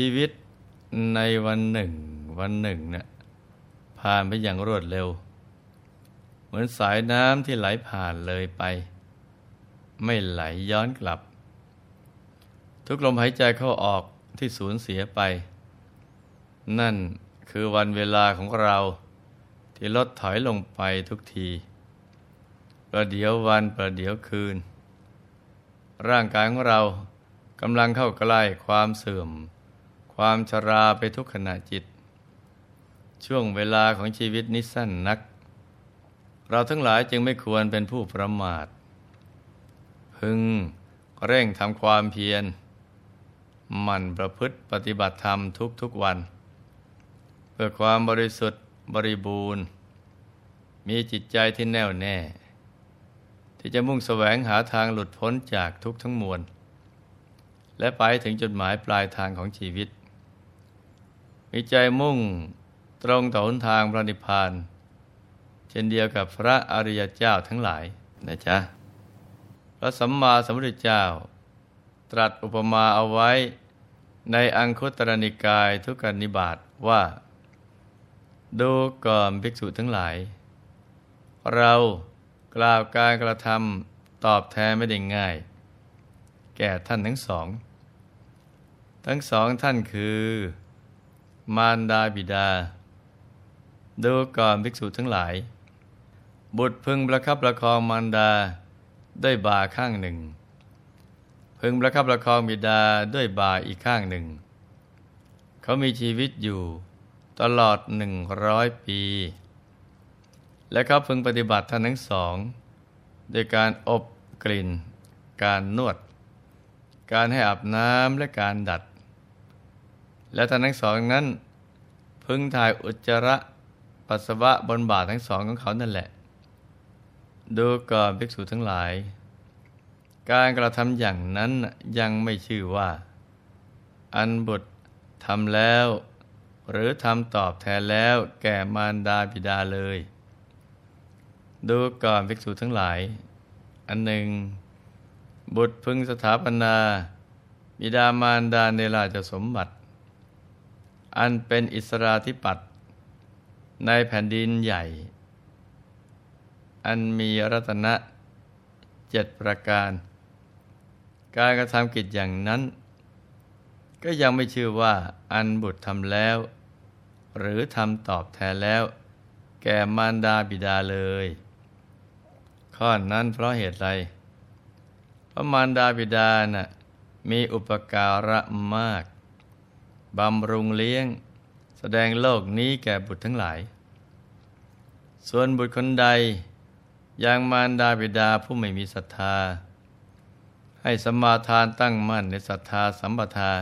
ชีวิตในวันหนึ่ง วันหนึ่งเนี่ยผ่านไปอย่างรวดเร็ว เหมือนสายน้ำที่ไหลผ่านเลยไป ไม่ไหลย้อนกลับ ทุกลมหายใจเข้าออกที่สูญเสียไป นั่นคือวันเวลาของเราที่ลดถอยลงไปทุกที ประเดี๋ยววันประเดี๋ยวคืน ร่างกายของเรากำลังเข้าใกล้ความเสื่อม ความชราไปทุกขณะจิต ช่วงเวลาของชีวิตนิสั้นนัก เราทั้งหลายจึงไม่ควรเป็นผู้ประมาท พึงเร่งทำความเพียรหมั่นประพฤติปฏิบัติธรรมทุกๆวัน เพื่อความบริสุทธิ์บริบูรณ์ มีจิตใจที่แน่วแน่ ที่จะมุ่งแสวงหาทางหลุดพ้นจากทุกทั้งมวล และไปถึงจุดหมายปลายทางของชีวิต มีใจมุ่งตรงต่อหนทางพระนิพพาน เช่นเดียวกับพระอริยเจ้าทั้งหลายนะจ๊ะ พระสัมมาสัมพุทธเจ้า ตรัสอุปมาเอาไว้ในอังคุตรนิกายทุกกนิบาตว่า ดูก่อนภิกษุทั้งหลาย เรากล่าวการกระทำตอบแทนไม่ได้ง่าย แก่ท่านทั้งสอง ทั้งสองท่านคือ มารดาบิดา ดูก่อนภิกษุทั้งหลาย บุตรพึงประคับประคองมารดาด้วยบาข้างหนึ่ง พึงประคับประคองบิดาด้วยบาอีกข้างหนึ่ง เขามีชีวิตอยู่ตลอดหนึ่งร้อยปี และเขาพึงปฏิบัติท่านทั้งสองโดยการอบกลิ่น การนวด การให้อาบน้ำและการดัด และท่านทั้งสองนั้น พึงถ่ายอุจจาระปัสสาวะบนบาททั้งสองของเขานั่นแหละ ดูก่อนภิกษุทั้งหลาย การกระทำอย่างนั้นยังไม่ชื่อว่า อันบุตรทำแล้ว หรือทำตอบแทนแล้วแก่มารดาบิดาเลย ดูก่อนภิกษุทั้งหลาย อันหนึ่ง บุตรพึงสถาปนา บิดามารดาในราชสมบัติ อันเป็นอิสราธิปัตย์ในแผ่นดินใหญ่ อันมีรัตนะเจ็ดประการ การกระทำกิจอย่างนั้น ก็ยังไม่ชื่อว่าอันบุตรทำแล้ว หรือทำตอบแทนแล้ว แก่มารดาบิดาเลย ข้อนั้นเพราะเหตุไรเพราะมารดาบิดานะ่ะมีอุปการะมาก บำรุงเลี้ยง แสดงโลกนี้แก่บุตรทั้งหลาย ส่วนบุตรคนใด ยังมารดาบิดาผู้ไม่มีศรัทธา ให้สมาทานตั้งมั่นในศรัทธาสัมปทา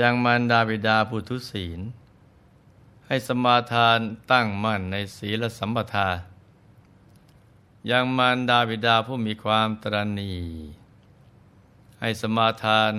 ยังมารดาบิดาผู้ทุศีล ให้สมาทานตั้งมั่นในศีลสัมปทา ยังมารดาบิดาผู้มีความตรณีให้สมาทาน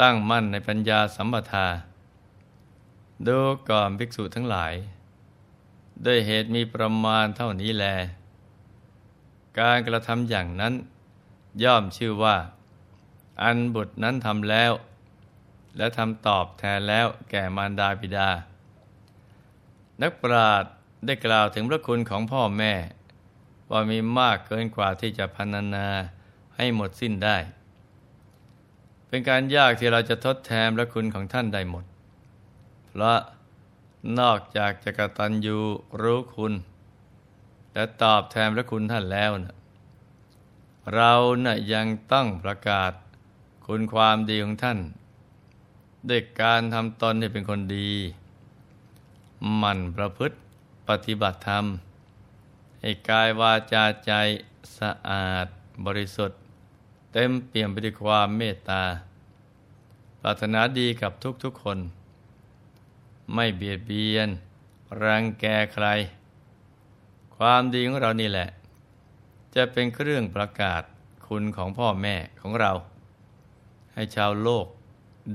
ตั้งมั่นในปัญญาสัมปทา ดูก่อนภิกษุทั้งหลาย ด้วยเหตุมีประมาณเท่านี้แล การกระทำอย่างนั้น ย่อมชื่อว่า อันบุตรนั้นทำแล้ว และทำตอบแทนแล้วแก่มารดาบิดา นักปราชญ์ได้กล่าวถึงพระคุณของพ่อแม่ ว่ามีมากเกินกว่าที่จะพันนาให้หมดสิ้นได้ เป็นการยากที่เราจะทดแทนพระคุณของท่านได้หมด เพราะนอกจากจะกตัญญูรู้คุณ และตอบแทนพระคุณท่านแล้วนะเรานะ่ะยังต้องประกาศคุณความดีของท่าน ด้วยการทำตนให้เป็นคนดีมั่นประพฤติปฏิบัติธรรม ให้กายวาจาใจสะอาดบริสุทธิ์ เต็มเปี่ยมไปด้วยความเมตตา ปรารถนาดีกับทุกๆคน ไม่เบียดเบียน รังแกใคร ความดีของเรานี่แหละ จะเป็นเครื่องประกาศคุณของพ่อแม่ของเรา ให้ชาวโลก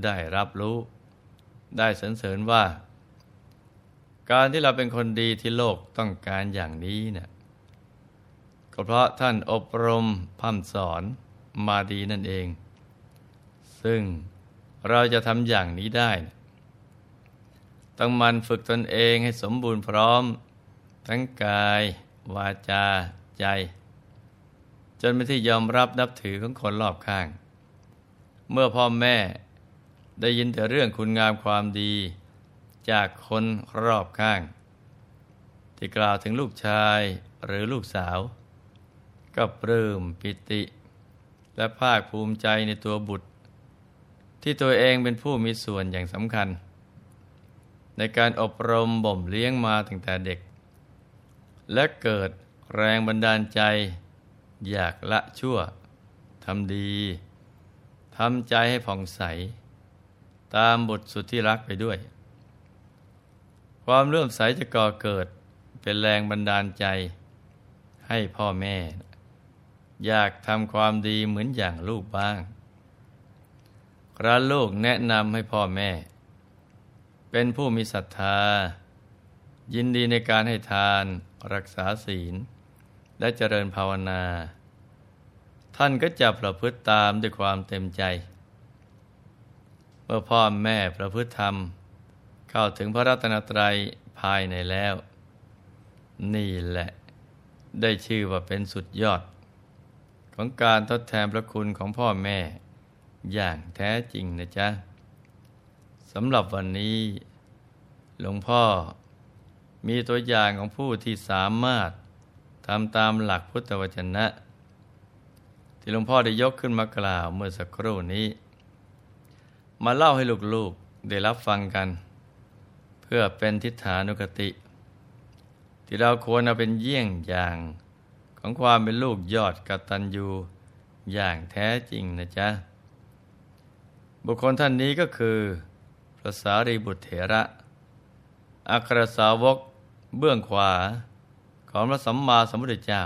ได้รับรู้ ได้สรรเสริญว่า การที่เราเป็นคนดีที่โลกต้องการอย่างนี้เนะี่ยก็เพราะท่านอบรมพัฒสอน มาดีนั่นเอง ซึ่งเราจะทำอย่างนี้ได้ ต้องมันฝึกตนเองให้สมบูรณ์พร้อม ทั้งกาย วาจา ใจ จนเป็นที่ยอมรับนับถือของคนรอบข้าง เมื่อพ่อแม่ได้ยินแต่เรื่องคุณงามความดี จากคนรอบข้าง ที่กล่าวถึงลูกชายหรือลูกสาว ก็ปลื้มปิติ และภาคภูมิใจในตัวบุตร ที่ตัวเองเป็นผู้มีส่วนอย่างสำคัญ ในการอบรมบ่มเลี้ยงมาตั้งแต่เด็ก และเกิดแรงบันดาลใจ อยากละชั่วทำดีทำใจให้ผ่องใส ตามบทสุดที่รักไปด้วย ความเลื่อมใสจะก่อเกิดเป็นแรงบันดาลใจ ให้พ่อแม่ อยากทำความดีเหมือนอย่างลูกบ้างคราลูกแนะนำให้พ่อแม่ เป็นผู้มีศรัทธา ยินดีในการให้ทาน รักษาศีล และเจริญภาวนา ท่านก็จะประพฤติตามด้วยความเต็มใจ เมื่อพ่อแม่ประพฤติธรรม เข้าถึงพระรัตนตรัยภายในแล้ว นี่แหละ ได้ชื่อว่าเป็นสุดยอด ของการทดแทนพระคุณของพ่อแม่ อย่างแท้จริงนะจ๊ะสำหรับวันนี้ หลวงพ่อมีตัวอย่างของผู้ที่สามารถทำตามหลักพุทธวจนะ ที่หลวงพ่อได้ยกขึ้นมากล่าวเมื่อสักครู่นี้ มาเล่าให้ลูกๆได้รับฟังกัน เพื่อเป็นทิฏฐานุกติ ที่เราควรเอาเป็นเยี่ยงอย่าง ของความเป็นลูกยอดกตัญญูอย่างแท้จริงนะจ๊ะ บุคคลท่านนี้ก็คือพระสารีบุตรเถระ อัครสาวกเบื้องขวาของพระสัมมาสัมพุทธเจ้า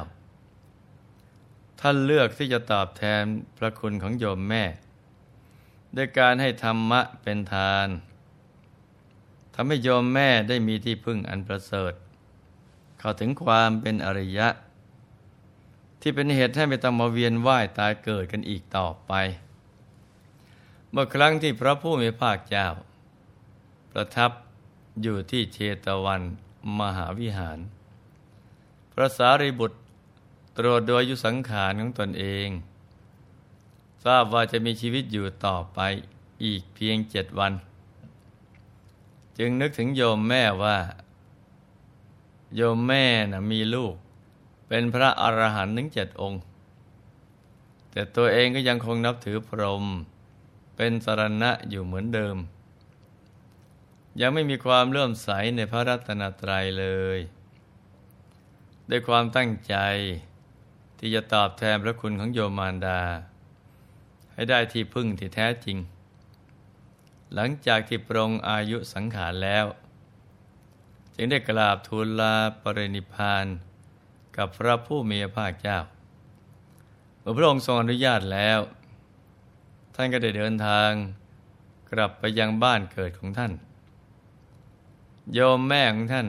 ท่านเลือกที่จะตอบแทนพระคุณของโยมแม่ ด้วยการให้ธรรมะเป็นทานทำให้โยมแม่ได้มีที่พึ่งอันประเสริฐ เข้าถึงความเป็นอริยะ ที่เป็นเหตุให้ไม่ต้องมาเวียนว่ายตายเกิดกันอีกต่อไป เมื่อครั้งที่พระผู้มีภาคเจ้า ประทับอยู่ที่เชตวันมหาวิหาร พระสารีบุตรตรวจโดยยุสังขารของตนเอง ทราบว่าจะมีชีวิตอยู่ต่อไปอีกเพียงเจ็ดวัน จึงนึกถึงโยมแม่ว่า โยมแม่นะมีลูก เป็นพระอรหันต์ถึงเจ็ดองค์ แต่ตัวเองก็ยังคงนับถือพรหมเป็นสรณะอยู่เหมือนเดิม ยังไม่มีความเลื่อมใสในพระรัตนตรัยเลย ด้วยความตั้งใจที่จะตอบแทนพระคุณของโยมารดา ให้ได้ที่พึ่งที่แท้จริง หลังจากที่ปรงอายุสังขารแล้ว จึงได้กราบทูลลาปรินิพาน กับพระผู้มีพระภาคเจ้า เมื่อพระองค์ทรงอนุญาตแล้ว ท่านก็ได้เดินทางกลับไปยังบ้านเกิดของท่าน โยมแม่ของท่าน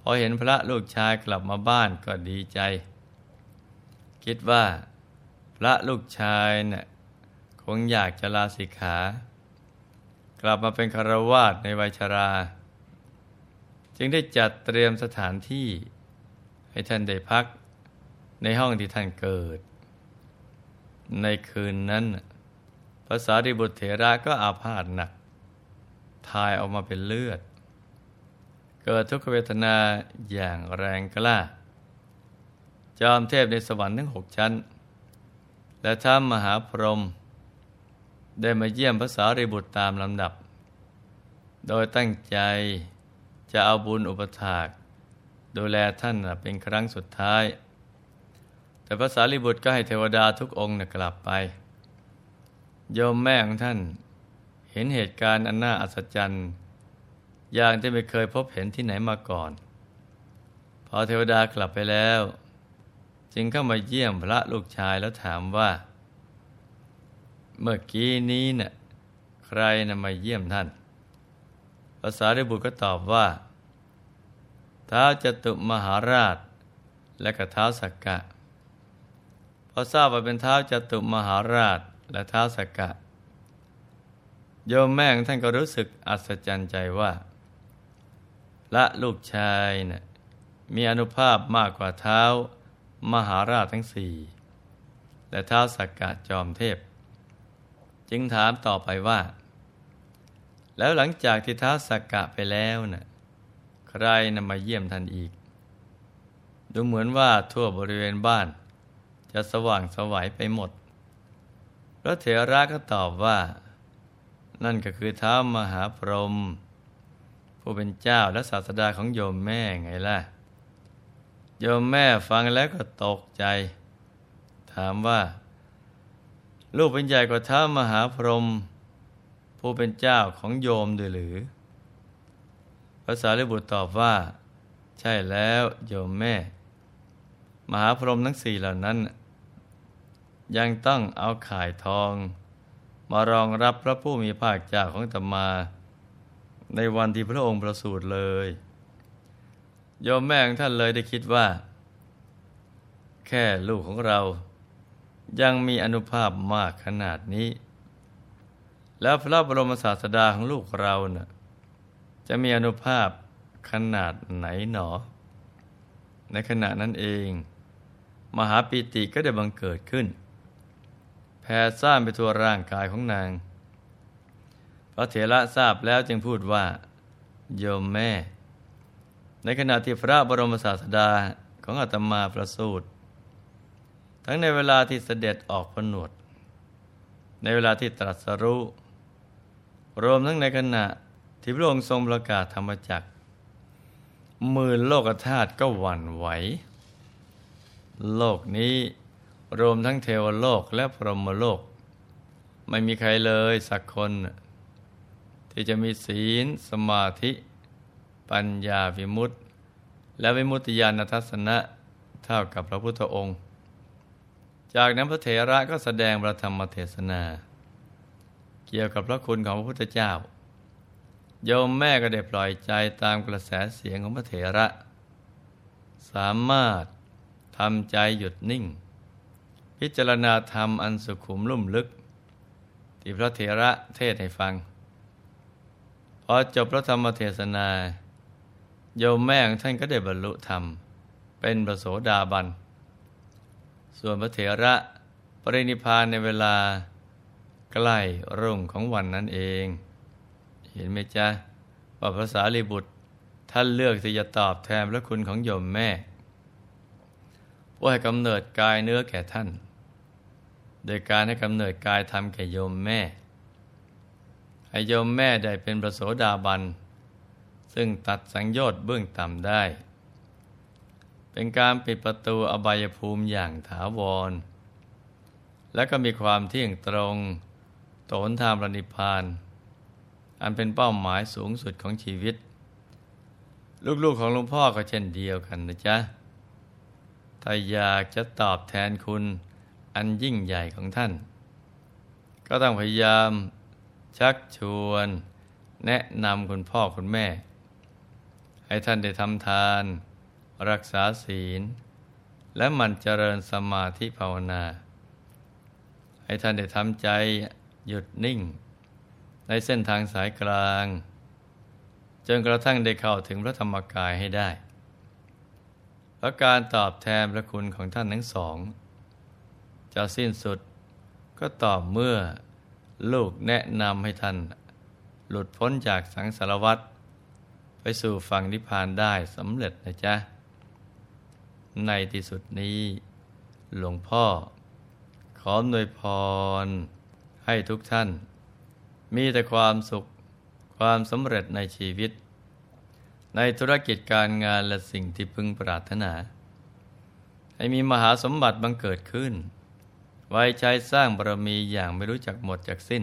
พอเห็นพระลูกชายกลับมาบ้านก็ดีใจ คิดว่าพระลูกชายเนะ่ะคงอยากจะลาสิกขา กลับมาเป็นคารวาสในวัยชรา จึงได้จัดเตรียมสถานที่ ให้ท่านได้พักในห้องที่ท่านเกิด ในคืนนั้นภาษาดิบุตรเถระก็อาพาธหนัก ทายออกมาเป็นเลือด เกิดทุกขเวทนาอย่างแรงกล้า จอมเทพในสวรรค์ทั้งหกชั้น และท้ามหาพรหมได้มาเยี่ยมภาษาริบุตรตามลำดับ โดยตั้งใจจะเอาบุญอุปถาก ดูแลท่านเป็นครั้งสุดท้าย แต่พระสารีบุตรก็ให้เทวดาทุกองค์กลับไป โยมแม่ของท่านเห็นเหตุการณ์อันน่าอัศจรรย์อย่างที่ไม่เคยพบเห็นที่ไหนมาก่อน พอเทวดากลับไปแล้ว จึงเข้ามาเยี่ยมพระลูกชายแล้วถามว่า เมื่อกี้นี้เนะ่ยใครนะมาเยี่ยมท่านภาษาริบุตรก็ตอบว่า ท้าจตุมหาราช และก็ท้าสักกะพอทราบว่าเป็นท้าจตุมหาราชและท้าสักกะ โยมแม่งท่านก็รู้สึกอัศจรรย์ใจว่า ละลูกชายนะ่ะมีอนุภาพมากกว่าเท้ามหาราชทั้งสี่และเท้าสักกะจอมเทพ จึงถามต่อไปว่า แล้วหลังจากที่เท้าสักกะไปแล้วนะ่ะ ใครนำมาเยี่ยมท่านอีก ดูเหมือนว่าทั่วบริเวณบ้าน จะสว่างสวัยไปหมด พระเถระก็ตอบว่า นั่นก็คือท้ามหาพรหมผู้เป็นเจ้าและศาสดาของโยมแม่ไงล่ะ โยมแม่ฟังแล้วก็ตกใจ ถามว่า ลูกเป็นใหญ่กว่าท้ามหาพรหมผู้เป็นเจ้าของโยมด้วยหรือ ภาษาลิบุตรตอบว่า ใช่แล้วโยมแม่ มหาพรหมทั้งสี่เหล่านั้น ยังต้องเอาข่ายทอง มารองรับพระผู้มีภาคเจ้าของตมา ในวันที่พระองค์ประสูติเลย โยมแม่ของท่านเลยได้คิดว่า แค่ลูกของเรา ยังมีอนุภาพมากขนาดนี้ แล้วพระบรมศาสดาของลูกเรานะ่ะ จะมีอนุภาพขนาดไหนหนอ ในขณะนั้นเอง มหาปิติก็ได้บังเกิดขึ้น แผ่ซ่านไปทั่วร่างกายของนาง พระเถระทราบแล้วจึงพูดว่า โยมแม่ ในขณะที่พระบรมศาสดาของอาตมาประสูติทั้งในเวลาที่เสด็จออกพนวด ในเวลาที่ตรัสรู้ รวมทั้งในขณะ ที่พระองค์ทรงประกาศธรรมจักรหมื่นโลกธาตุก็หวั่นไหว โลกนี้รวมทั้งเทวโลกและพรหมโลก ไม่มีใครเลยสักคน ที่จะมีศีล สมาธิ ปัญญาวิมุตติ และวิมุตติญาณทัศนะเท่ากับพระพุทธองค์ จากนั้นพระเถระก็แสดงพระธรรมเทศนา เกี่ยวกับพระคุณของพระพุทธเจ้า โยมแม่ก็ได้ปล่อยใจตามกระแสเสียงของพระเถระ สามารถทำใจหยุดนิ่ง พิจารณาธรรมอันสุขุมลุ่มลึก ที่พระเถระเทศให้ฟัง พอจบพระธรรมเทศนา โยมแม่ของท่านก็ได้บรรลุธรรม เป็นประโสดาบัน ส่วนพระเถระปรินิพานในเวลาใกล้รุ่งของวันนั้นเอง เห็นไหมจ๊ะว่าภาษาลีบุตรท่านเลือกที่จะตอบแทนพระคุณของโยมแม่ผู้ให้กำเนิดกายเนื้อแก่ท่าน โดยการให้กำเนิดกายทำแก่โยมแม่ให้โยมแม่ได้เป็นประโสดาบัน ซึ่งตัดสังโยชน์เบื้องต่ำได้ เป็นการปิดประตูอบายภูมิอย่างถาวร และก็มีความเที่ยงตรงโตนทางปณิพาน อันเป็นเป้าหมายสูงสุดของชีวิต ลูกๆของหลวงพ่อก็เช่นเดียวกันนะจ๊ะ ถ้าอยากจะตอบแทนคุณอันยิ่งใหญ่ของท่าน ก็ต้องพยายามชักชวน แนะนำคุณพ่อคุณแม่ ให้ท่านได้ทำทาน รักษาศีล และมันเจริญสมาธิภาวนา ให้ท่านได้ทำใจหยุดนิ่ง ในเส้นทางสายกลาง จนกระทั่งได้เข้าถึงพระธรรมกายให้ได้ และการตอบแทนพระคุณของท่านทั้งสอง จะสิ้นสุดก็ตอบเมื่อลูกแนะนำให้ท่าน หลุดพ้นจากสังสารวัฏไปสู่ฝั่งนิพพานได้สำเร็จนะจ๊ะ ในที่สุดนี้ หลวงพ่อ ขอหน่วยพรให้ทุกท่าน มีแต่ความสุขความสำเร็จในชีวิต ในธุรกิจการงานและสิ่งที่พึงปรารถนา ให้มีมหาสมบัติบังเกิดขึ้น ไว้ใช้สร้างบารมีอย่างไม่รู้จักหมดจากสิ้น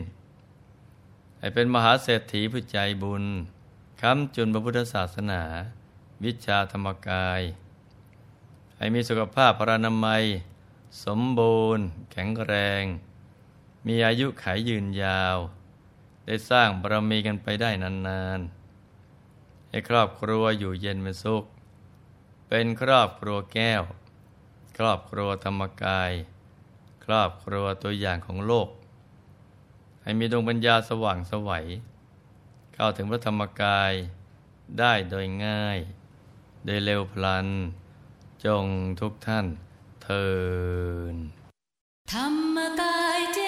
ให้เป็นมหาเศรษฐีผู้ใจบุญค้ำจุนพระพุทธศาสนา วิชาธรรมกาย ให้มีสุขภาพพรานามัย สมบูรณ์ แข็งแรง มีอายุขายยืนยาว ได้สร้างบารมีกันไปได้นานๆ ให้ครอบครัวอยู่เย็นเป็นสุข เป็นครอบครัวแก้ว ครอบครัวธรรมกาย ครอบครัวตัวอย่างของโลก ให้มีดวงปัญญาสว่างสวัยเข้าถึงพระธรรมกายได้โดยง่าย โดยเร็วพลัน จงทุกท่านเทินธรรมกายเจ